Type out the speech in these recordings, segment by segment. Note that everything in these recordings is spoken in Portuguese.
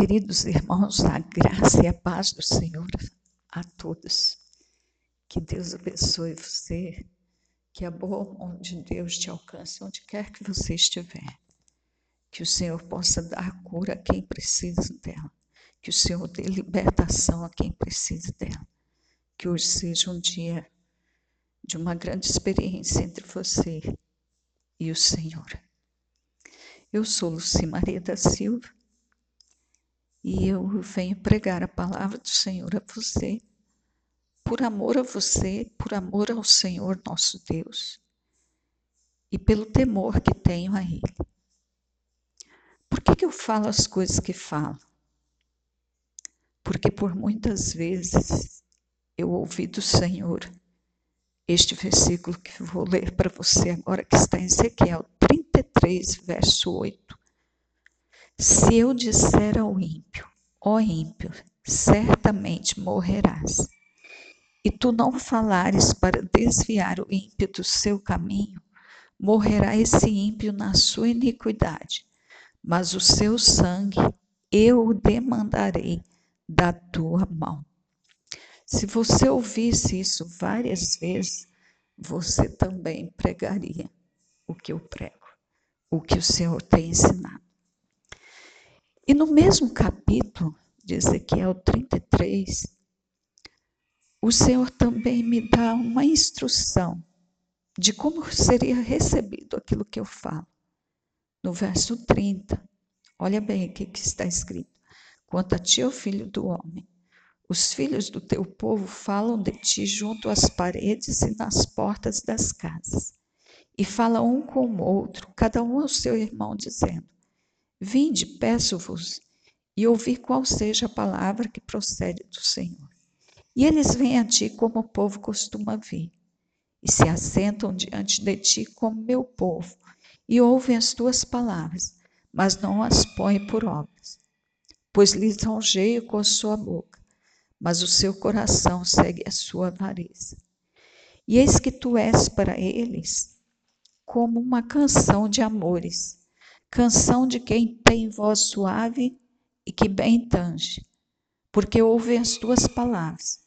Queridos irmãos, a graça e a paz do Senhor a todos. Que Deus abençoe você, que a boa mão de Deus te alcance onde quer que você estiver. Que o Senhor possa dar cura a quem precisa dela. Que o Senhor dê libertação a quem precisa dela. Que hoje seja um dia de uma grande experiência entre você e o Senhor. Eu sou Luci Maria da Silva e eu venho pregar a palavra do Senhor a você, por amor a você, por amor ao Senhor nosso Deus e pelo temor que tenho a Ele. Por que, que eu falo as coisas que falo? Porque por muitas vezes eu ouvi do Senhor este versículo que vou ler para você agora, que está em Ezequiel 33, verso 8. Se eu disser ao ímpio, ó ímpio, certamente morrerás, e tu não falares para desviar o ímpio do seu caminho, morrerá esse ímpio na sua iniquidade, mas o seu sangue eu o demandarei da tua mão. Se você ouvisse isso várias vezes, você também pregaria o que eu prego, o que o Senhor tem ensinado. E no mesmo capítulo de Ezequiel 33, o Senhor também me dá uma instrução de como seria recebido aquilo que eu falo. No verso 30, olha bem o que está escrito. Quanto a ti, ó filho do homem, os filhos do teu povo falam de ti junto às paredes e nas portas das casas, e falam um com o outro, cada um ao seu irmão, dizendo: Vinde, peço-vos, e ouvi qual seja a palavra que procede do Senhor. E eles vêm a ti como o povo costuma vir, e se assentam diante de ti como meu povo, e ouvem as tuas palavras, mas não as põem por obras. Pois lisonjeio com a sua boca, mas o seu coração segue a sua avareza. E eis que tu és para eles como uma canção de amores canção de quem tem voz suave e que bem tange, porque ouve as tuas palavras,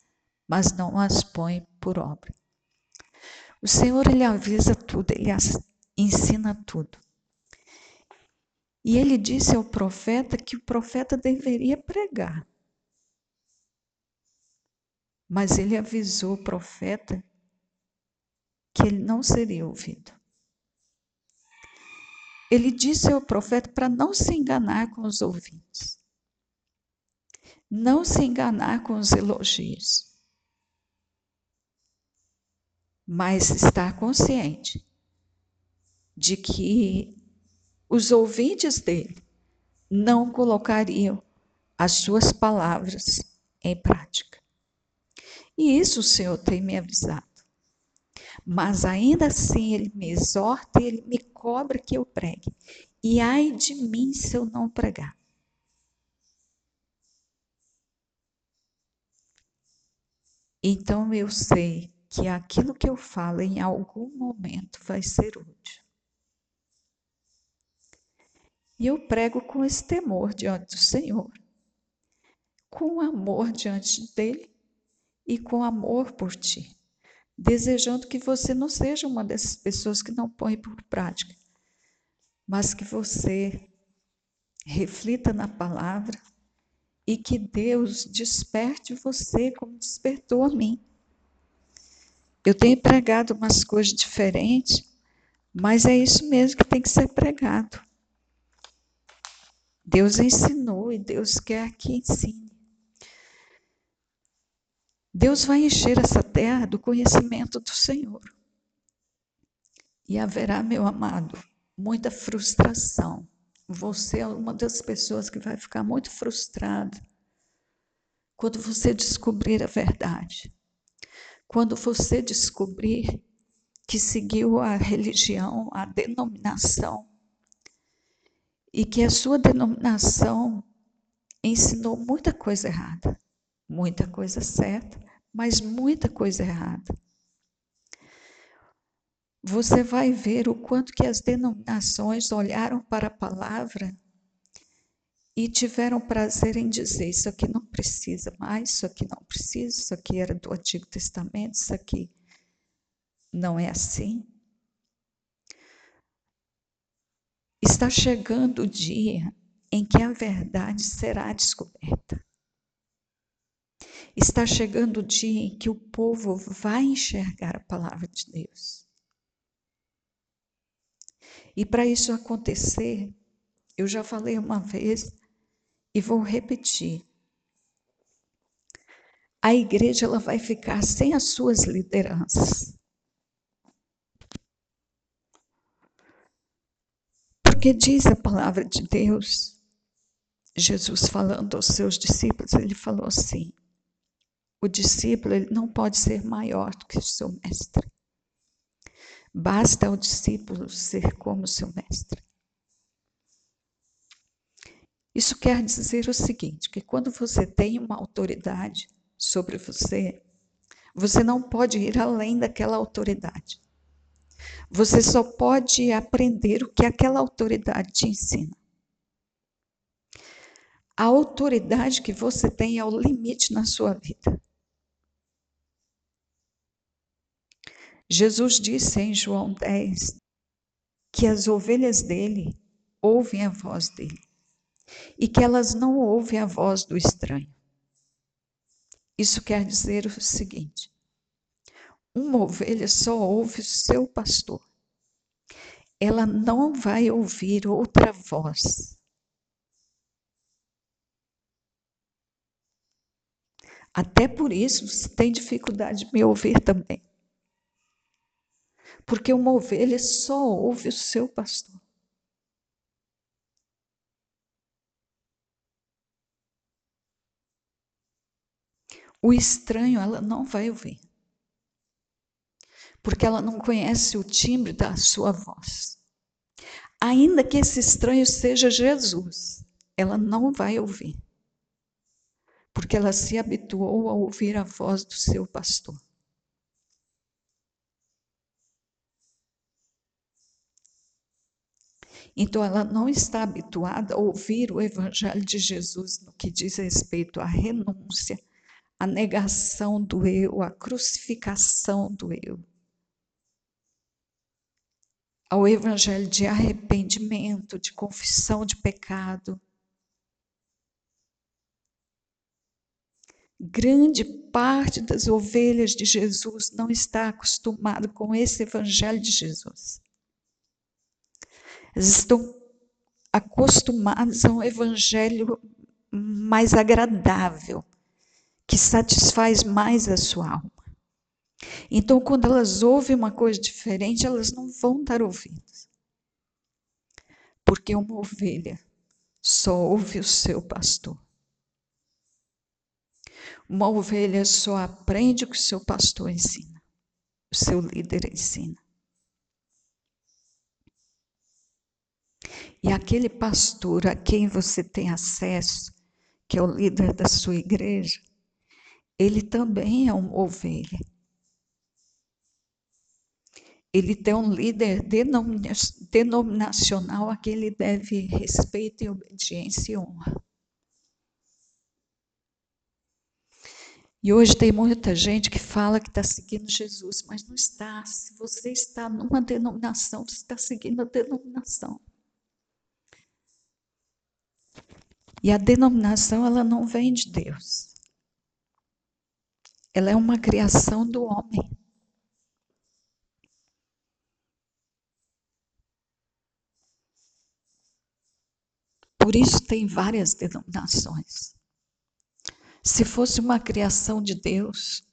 mas não as põe por obra. O Senhor, Ele avisa tudo, Ele ensina tudo. E ele disse ao profeta que o profeta deveria pregar. Mas ele avisou o profeta que ele não seria ouvido. Ele disse ao profeta para não se enganar com os ouvintes, não se enganar com os elogios, mas estar consciente de que os ouvintes dele não colocariam as suas palavras em prática. E isso o Senhor tem me avisado. Mas ainda assim ele me exorta e ele me cobra que eu pregue. E ai de mim se eu não pregar. Então eu sei que aquilo que eu falo em algum momento vai ser útil. E eu prego com esse temor diante do Senhor, com amor diante dele e com amor por ti desejando que você não seja uma dessas pessoas que não põe por prática, mas que você reflita na palavra e que Deus desperte você como despertou a mim. Eu tenho pregado umas coisas diferentes, mas é isso mesmo que tem que ser pregado. Deus ensinou e Deus quer que ensine. Deus vai encher essa terra do conhecimento do Senhor. E haverá, meu amado, muita frustração. Você é uma das pessoas que vai ficar muito frustrada quando você descobrir a verdade. Quando você descobrir que seguiu a religião, a denominação, e que a sua denominação ensinou muita coisa errada muita coisa certa, mas muita coisa errada. Você vai ver o quanto que as denominações olharam para a palavra e tiveram prazer em dizer: Isso aqui não precisa mais, isso aqui não precisa, isso aqui era do Antigo Testamento, isso aqui não é assim. Está chegando o dia em que a verdade será descoberta. Está chegando o dia em que o povo vai enxergar a palavra de Deus. E para isso acontecer, eu já falei uma vez e vou repetir. A igreja ela vai ficar sem as suas lideranças. Porque diz a palavra de Deus, Jesus falando aos seus discípulos, ele falou assim: o discípulo ele não pode ser maior do que o seu mestre. Basta ao discípulo ser como seu mestre. Isso quer dizer o seguinte: que quando você tem uma autoridade sobre você, você não pode ir além daquela autoridade. Você só pode aprender o que aquela autoridade te ensina. A autoridade que você tem é o limite na sua vida. Jesus disse em João 10 que as ovelhas dele ouvem a voz dele e que elas não ouvem a voz do estranho. Isso quer dizer o seguinte: uma ovelha só ouve o seu pastor. Ela não vai ouvir outra voz. Até por isso você tem dificuldade de me ouvir também. Porque uma ovelha só ouve o seu pastor. O estranho ela não vai ouvir porque ela não conhece o timbre da sua voz. Ainda que esse estranho seja Jesus, ela não vai ouvir, porque ela se habituou a ouvir a voz do seu pastor. Então, ela não está habituada a ouvir o Evangelho de Jesus no que diz respeito à renúncia, à negação do eu, à crucificação do eu ao evangelho de arrependimento, de confissão de pecado. Grande parte das ovelhas de Jesus não está acostumado com esse evangelho de Jesus. Elas estão acostumadas a um evangelho mais agradável, que satisfaz mais a sua alma. Então, quando elas ouvem uma coisa diferente, elas não vão dar ouvidos. Porque uma ovelha só ouve o seu pastor. Uma ovelha só aprende o que o seu pastor ensina, o seu líder ensina. E aquele pastor a quem você tem acesso, que é o líder da sua igreja, ele também é uma ovelha ele tem um líder denominacional a quem ele deve respeito e obediência e honra. E hoje tem muita gente que fala que está seguindo Jesus, mas não está. Se você está numa denominação, você está seguindo a denominação. E a denominação, ela não vem de Deus. Ela é uma criação do homem. Por isso tem várias denominações. Se fosse uma criação de Deus,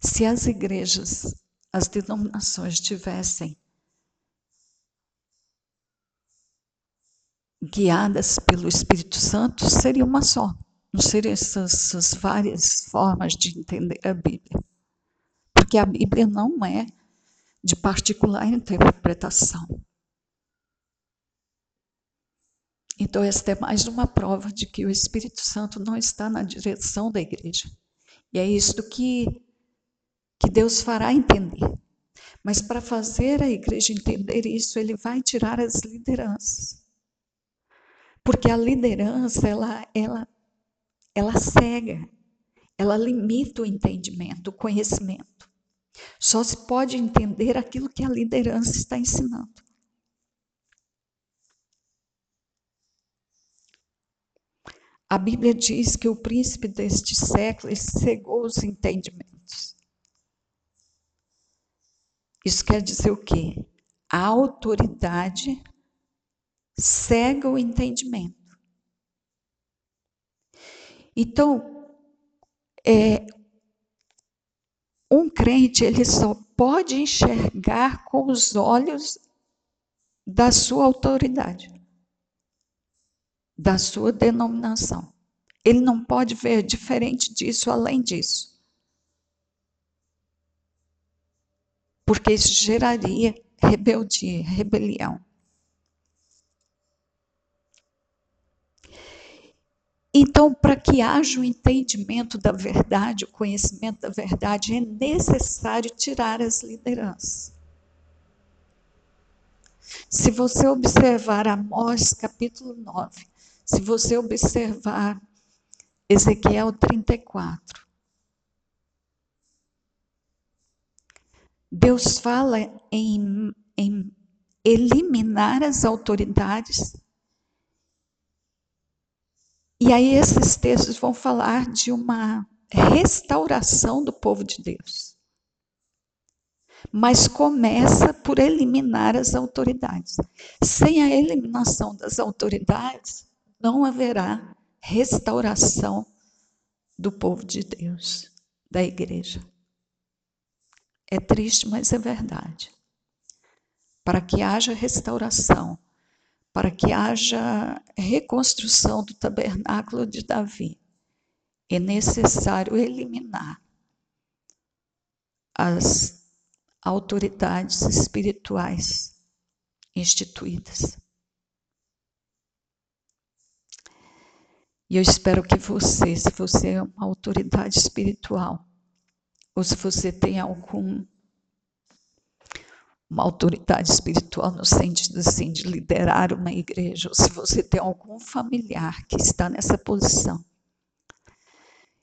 se as igrejas, as denominações tivessem guiadas pelo Espírito Santo, seria uma só. Não seriam essas, essas várias formas de entender a Bíblia. Porque a Bíblia não é de particular interpretação. Então, esta é mais uma prova de que o Espírito Santo não está na direção da igreja. E é isto que, que Deus fará entender. Mas para fazer a igreja entender isso, ele vai tirar as lideranças. Porque a liderança, ela, ela, ela cega, ela limita o entendimento, o conhecimento. Só se pode entender aquilo que a liderança está ensinando. A Bíblia diz que o príncipe deste século cegou os entendimentos. Isso quer dizer o quê? A autoridade cega o entendimento. Então, é, um crente ele só pode enxergar com os olhos da sua autoridade da sua denominação. Ele não pode ver diferente disso, além disso. Porque isso geraria rebeldia, rebelião. Então, para que haja o entendimento da verdade, o conhecimento da verdade, é necessário tirar as lideranças. Se você observar Amós capítulo 9, se você observar Ezequiel 34, Deus fala em, em eliminar as autoridades. E aí esses textos vão falar de uma restauração do povo de Deus. Mas começa por eliminar as autoridades. Sem a eliminação das autoridades, não haverá restauração do povo de Deus, da igreja. É triste, mas é verdade. Para que haja restauração, para que haja reconstrução do tabernáculo de Davi, é necessário eliminar as autoridades espirituais instituídas. E eu espero que você, se você é uma autoridade espiritual, ou se você tem algum uma autoridade espiritual no sentido assim de liderar uma igreja, ou se você tem algum familiar que está nessa posição,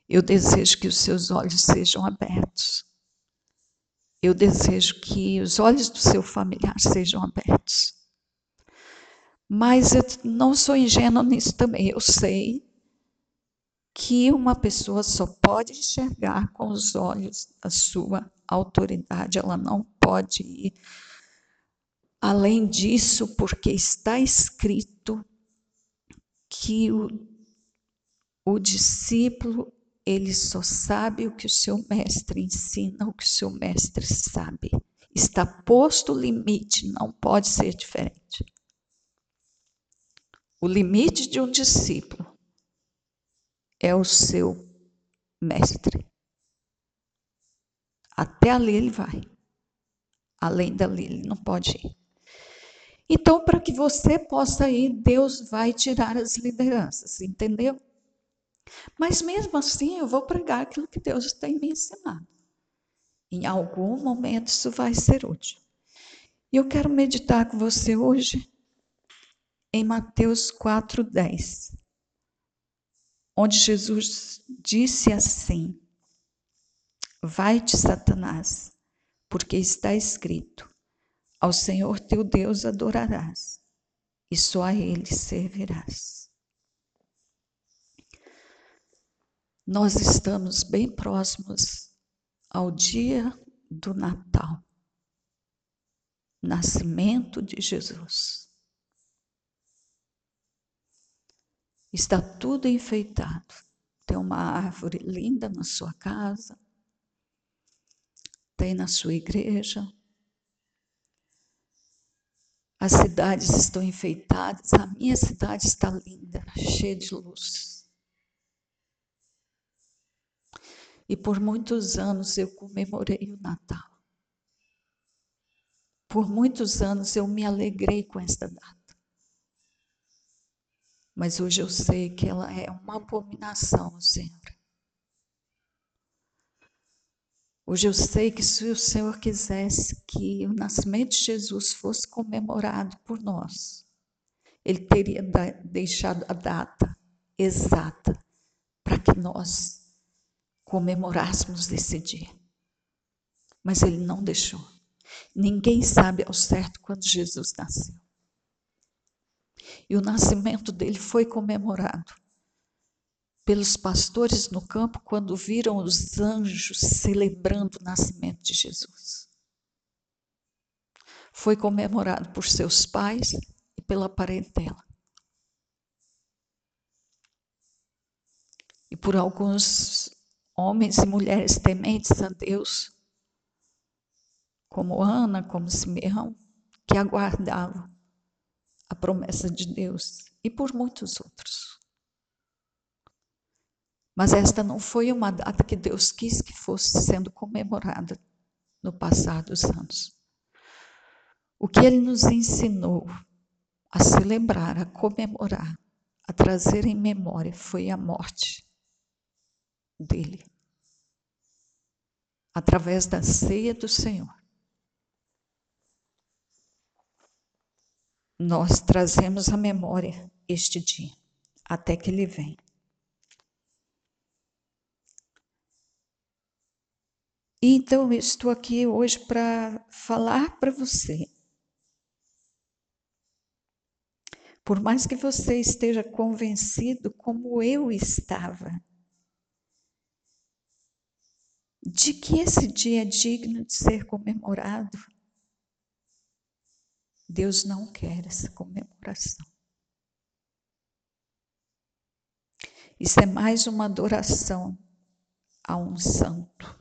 eu desejo que os seus olhos sejam abertos. Eu desejo que os olhos do seu familiar sejam abertos. Mas eu não sou ingênua nisso também. Eu sei que uma pessoa só pode enxergar com os olhos da sua autoridade, ela não pode ir além disso, porque está escrito que o, o discípulo ele só sabe o que o seu mestre ensina, o que o seu mestre sabe. Está posto o limite, não pode ser diferente. O limite de um discípulo é o seu mestre. Até ali ele vai. Além dali ele não pode ir. Então, para que você possa ir, Deus vai tirar as lideranças, entendeu? Mas mesmo assim, eu vou pregar aquilo que Deus tem me ensinado. Em algum momento isso vai ser útil. E eu quero meditar com você hoje em Mateus 4:10 onde Jesus disse assim: Vai-te, Satanás, porque está escrito: Ao Senhor teu Deus adorarás, e só a Ele servirás. Nós estamos bem próximos ao dia do Natal, nascimento de Jesus. Está tudo enfeitado. Tem uma árvore linda na sua casa, tem na sua igreja. As cidades estão enfeitadas, a minha cidade está linda, cheia de luz. E por muitos anos eu comemorei o Natal. Por muitos anos eu me alegrei com esta data. Mas hoje eu sei que ela é uma abominação, Senhor. Hoje eu sei que se o Senhor quisesse que o nascimento de Jesus fosse comemorado por nós, ele teria deixado a data exata para que nós comemorássemos esse dia. Mas ele não deixou. Ninguém sabe ao certo quando Jesus nasceu. E o nascimento dele foi comemorado pelos pastores no campo quando viram os anjos celebrando o nascimento de Jesus. Foi comemorado por seus pais e pela parentela. E por alguns homens e mulheres tementes a Deus, como Ana, como Simeão, que aguardavam a promessa de Deus, e por muitos outros. Mas esta não foi uma data que Deus quis que fosse sendo comemorada no passar dos anos. O que ele nos ensinou a celebrar, a comemorar, a trazer em memória foi a morte dele. Através da ceia do Senhor. Nós trazemos à memória este dia, até que ele venha. Então, eu estou aqui hoje para falar para você. Por mais que você esteja convencido, como eu estava, de que esse dia é digno de ser comemorado, Deus não quer essa comemoração. Isso é mais uma adoração a um santo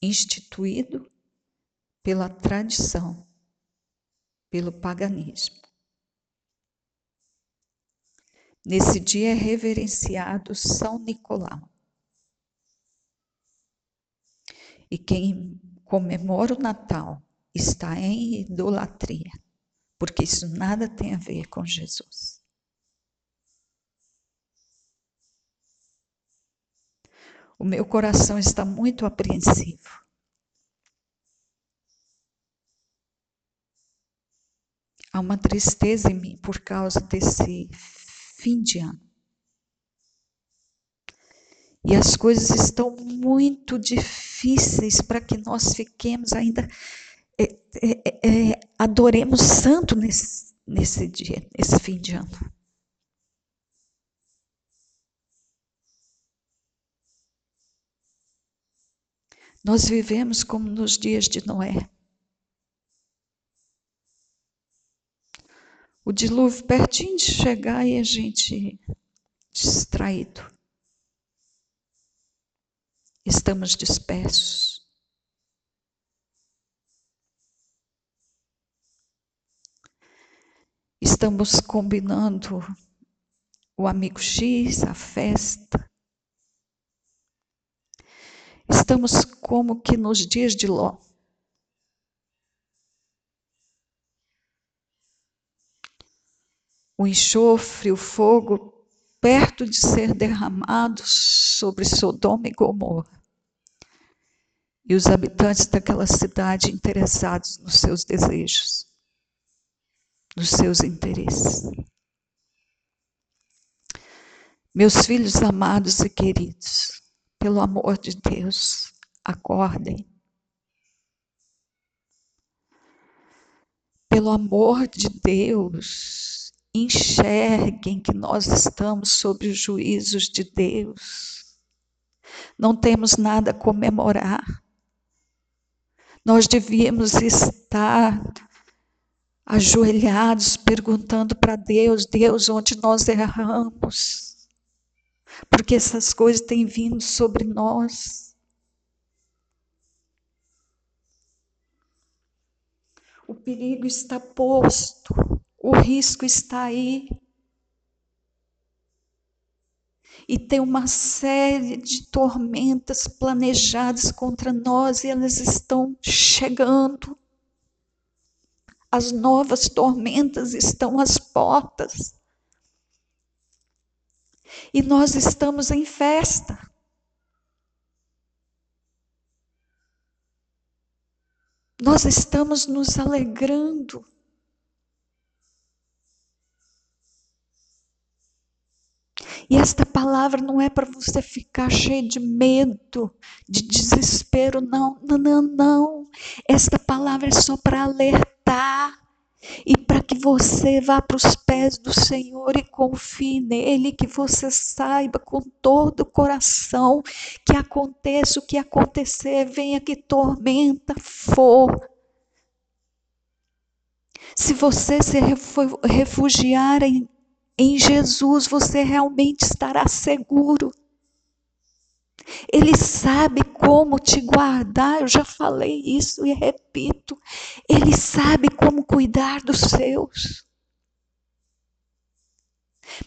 instituído pela tradição, pelo paganismo. Nesse dia é reverenciado São Nicolau. E quem comemora o Natal está em idolatria, porque isso nada tem a ver com Jesus. O meu coração está muito apreensivo. Há uma tristeza em mim por causa desse fim de ano. E as coisas estão muito difíceis para que nós fiquemos ainda, é, é, é, adoremos santo nesse, nesse dia, nesse fim de ano. Nós vivemos como nos dias de Noé. O dilúvio pertinho de chegar e a gente distraído. Estamos dispersos. Estamos combinando o amigo X, a festa, Estamos como que nos dias de Ló. O enxofre, o fogo, perto de ser derramado sobre Sodoma e Gomorra. E os habitantes daquela cidade interessados nos seus desejos, nos seus interesses. Meus filhos amados e queridos, pelo amor de Deus, acordem. Pelo amor de Deus, enxerguem que nós estamos sob os juízos de Deus. Não temos nada a comemorar. Nós devíamos estar ajoelhados perguntando para Deus: Deus, onde nós erramos? porque essas coisas têm vindo sobre nós. O perigo está posto, o risco está aí. E tem uma série de tormentas planejadas contra nós e elas estão chegando. As novas tormentas estão às portas. E nós estamos em festa. Nós estamos nos alegrando. E esta palavra não é para você ficar cheio de medo, de desespero, não, não, não, não. Esta palavra é só para alertar e para que você vá para os pés do Senhor e confie nele, que você saiba com todo o coração que aconteça o que acontecer, venha que tormenta for. Se você se refugiar em em Jesus você realmente estará seguro. Ele sabe como te guardar, eu já falei isso e repito. Ele sabe como cuidar dos seus.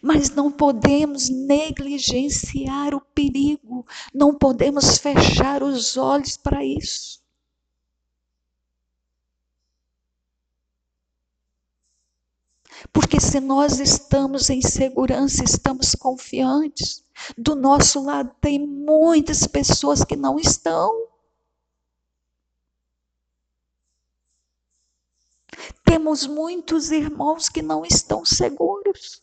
Mas não podemos negligenciar o perigo, não podemos fechar os olhos para isso. Porque se nós estamos em segurança, estamos confiantes, do nosso lado tem muitas pessoas que não estão. Temos muitos irmãos que não estão seguros.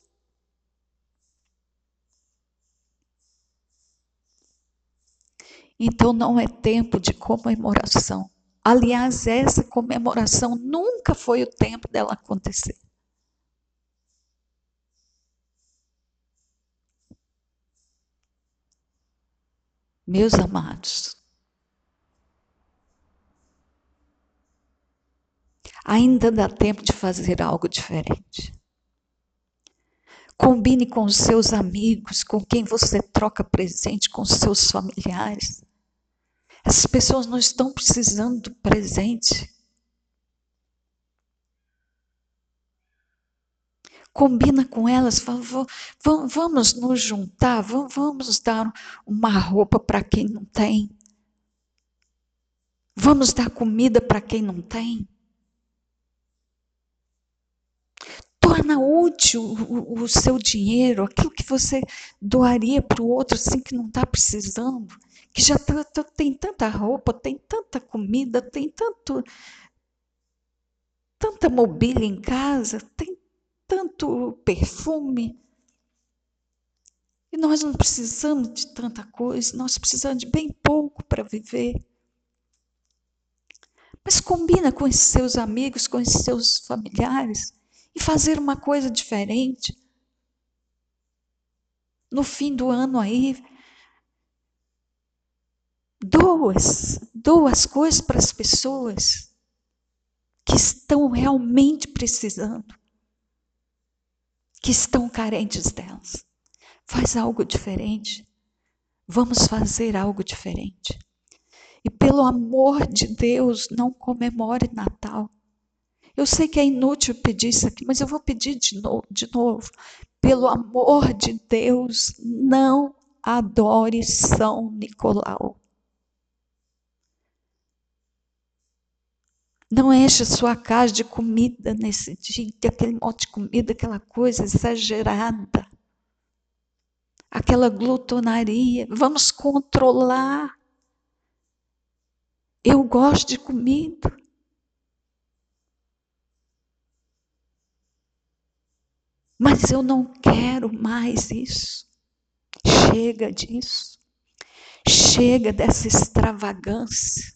Então não é tempo de comemoração. Aliás, essa comemoração nunca foi o tempo dela acontecer. Meus amados, ainda dá tempo de fazer algo diferente. Combine com os seus amigos, com quem você troca presente, com seus familiares. Essas pessoas não estão precisando do presente. Combina com elas, fala, vamos nos juntar, vamos dar uma roupa para quem não tem. Vamos dar comida para quem não tem. Torna útil o, o, seu dinheiro, aquilo que você doaria para o outro assim que não está precisando, que já tá, tá, tem tanta roupa, tem tanta comida, tem tanto, tanta mobília em casa, tem tanto perfume. E nós não precisamos de tanta coisa, nós precisamos de bem pouco para viver. Mas combina com esses seus amigos, com esses seus familiares e fazer uma coisa diferente. No fim do ano aí, duas, duas coisas para as pessoas que estão realmente precisando que estão carentes delas. Faz algo diferente. Vamos fazer algo diferente. E pelo amor de Deus, não comemore Natal. Eu sei que é inútil pedir isso aqui, mas eu vou pedir de novo. De novo. Pelo amor de Deus, não adore São Nicolau. Não enche a sua casa de comida nesse dia, aquele monte de comida, aquela coisa exagerada. Aquela glutonaria. Vamos controlar. Eu gosto de comida. Mas eu não quero mais isso. Chega disso. Chega dessa extravagância.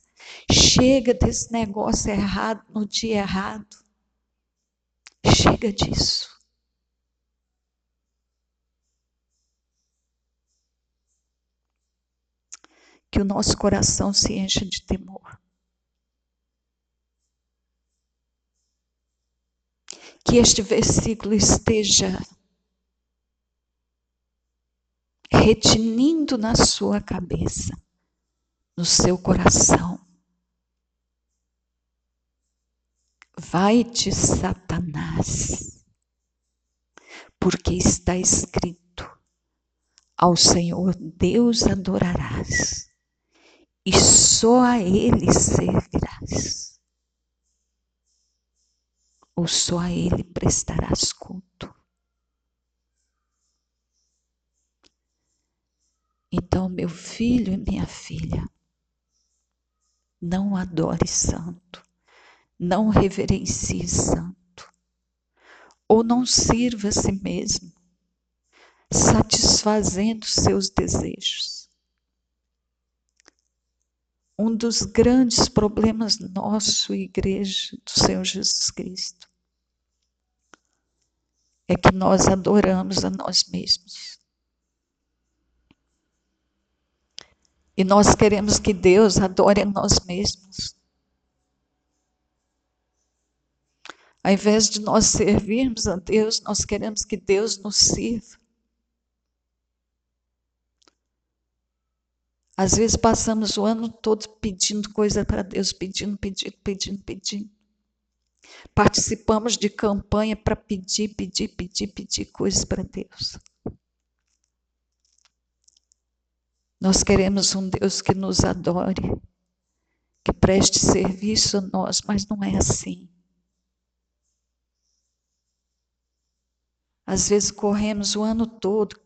Chega desse negócio errado no dia errado. Chega disso. Que o nosso coração se encha de temor. Que este versículo esteja retinindo na sua cabeça, no seu coração Vai-te, Satanás, porque está escrito: ao Senhor Deus adorarás, e só a Ele servirás, ou só a Ele prestarás culto. Então, meu filho e minha filha, não adore santo não reverencie santo, ou não sirva a si mesmo. satisfazendo seus desejos. Um dos grandes problemas nosso, igreja do Senhor Jesus Cristo, é que nós adoramos a nós mesmos. E nós queremos que Deus adore a nós mesmos. Ao invés de nós servirmos a Deus, nós queremos que Deus nos sirva. Às vezes passamos o ano todo pedindo coisa para Deus, pedindo, pedindo, pedindo, pedindo. Participamos de campanha para pedir, pedir, pedir, pedir coisas para Deus. Nós queremos um Deus que nos adore, que preste serviço a nós, mas não é assim. Às vezes corremos o ano todo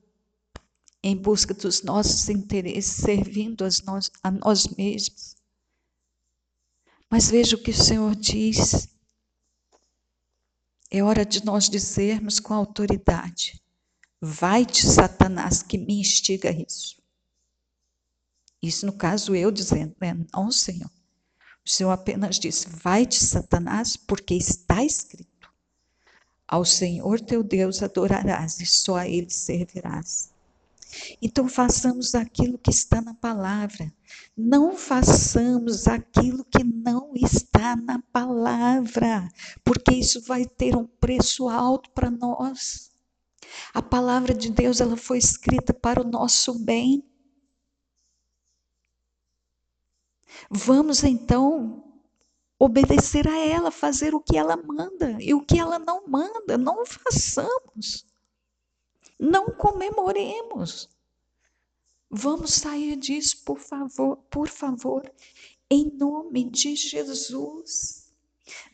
em busca dos nossos interesses, servindo nós, a nós mesmos. Mas veja o que o Senhor diz. É hora de nós dizermos com autoridade: Vai-te, Satanás, que me instiga isso. Isso, no caso, eu dizendo, né? não, Senhor. O Senhor apenas disse: Vai-te, Satanás, porque está escrito: Ao Senhor teu Deus adorarás e só a Ele servirás. Então, façamos aquilo que está na palavra. Não façamos aquilo que não está na palavra, porque isso vai ter um preço alto para nós. A palavra de Deus ela foi escrita para o nosso bem. Vamos então obedecer a ela, fazer o que ela manda e o que ela não manda, não façamos. Não comemoremos. Vamos sair disso, por favor, por favor, em nome de Jesus.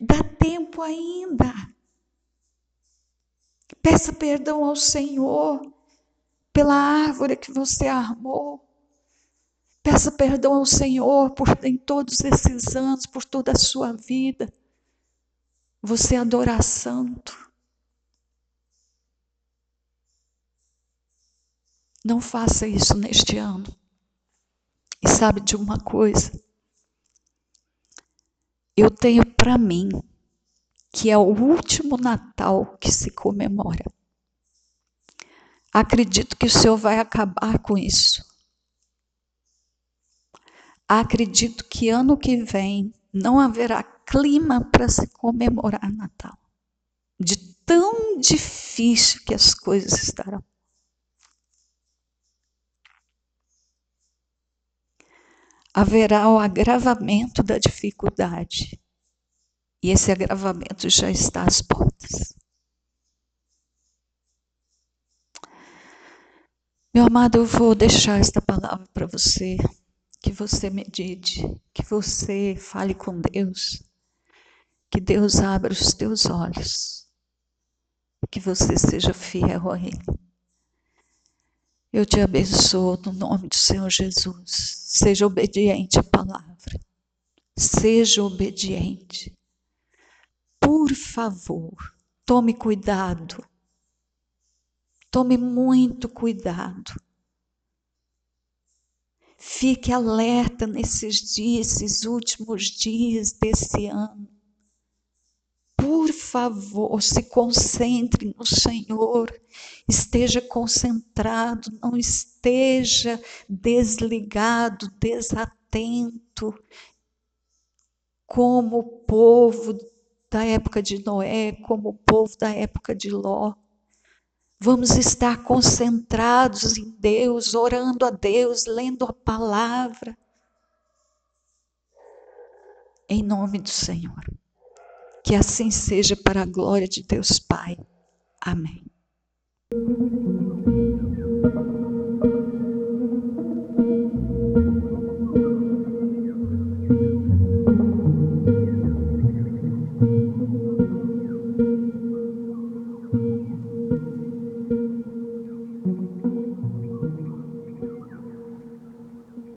Dá tempo ainda. Peça perdão ao Senhor pela árvore que você armou. Peça perdão ao Senhor por em todos esses anos, por toda a sua vida. Você adorar santo. Não faça isso neste ano. E sabe de uma coisa? Eu tenho para mim que é o último Natal que se comemora. Acredito que o Senhor vai acabar com isso. Acredito que ano que vem não haverá clima para se comemorar Natal. De tão difícil que as coisas estarão. Haverá o agravamento da dificuldade. E esse agravamento já está às portas. Meu amado, eu vou deixar esta palavra para você que você medite, que você fale com Deus, que Deus abra os teus olhos, que você seja fiel a Ele. Eu te abençoo no nome do Senhor Jesus. Seja obediente à palavra. Seja obediente. Por favor, tome cuidado. Tome muito cuidado Fique alerta nesses dias, esses últimos dias desse ano. Por favor, se concentre no Senhor, esteja concentrado, não esteja desligado, desatento, como o povo da época de Noé, como o povo da época de Ló. Vamos estar concentrados em Deus, orando a Deus, lendo a palavra. Em nome do Senhor. Que assim seja para a glória de Deus Pai. Amém.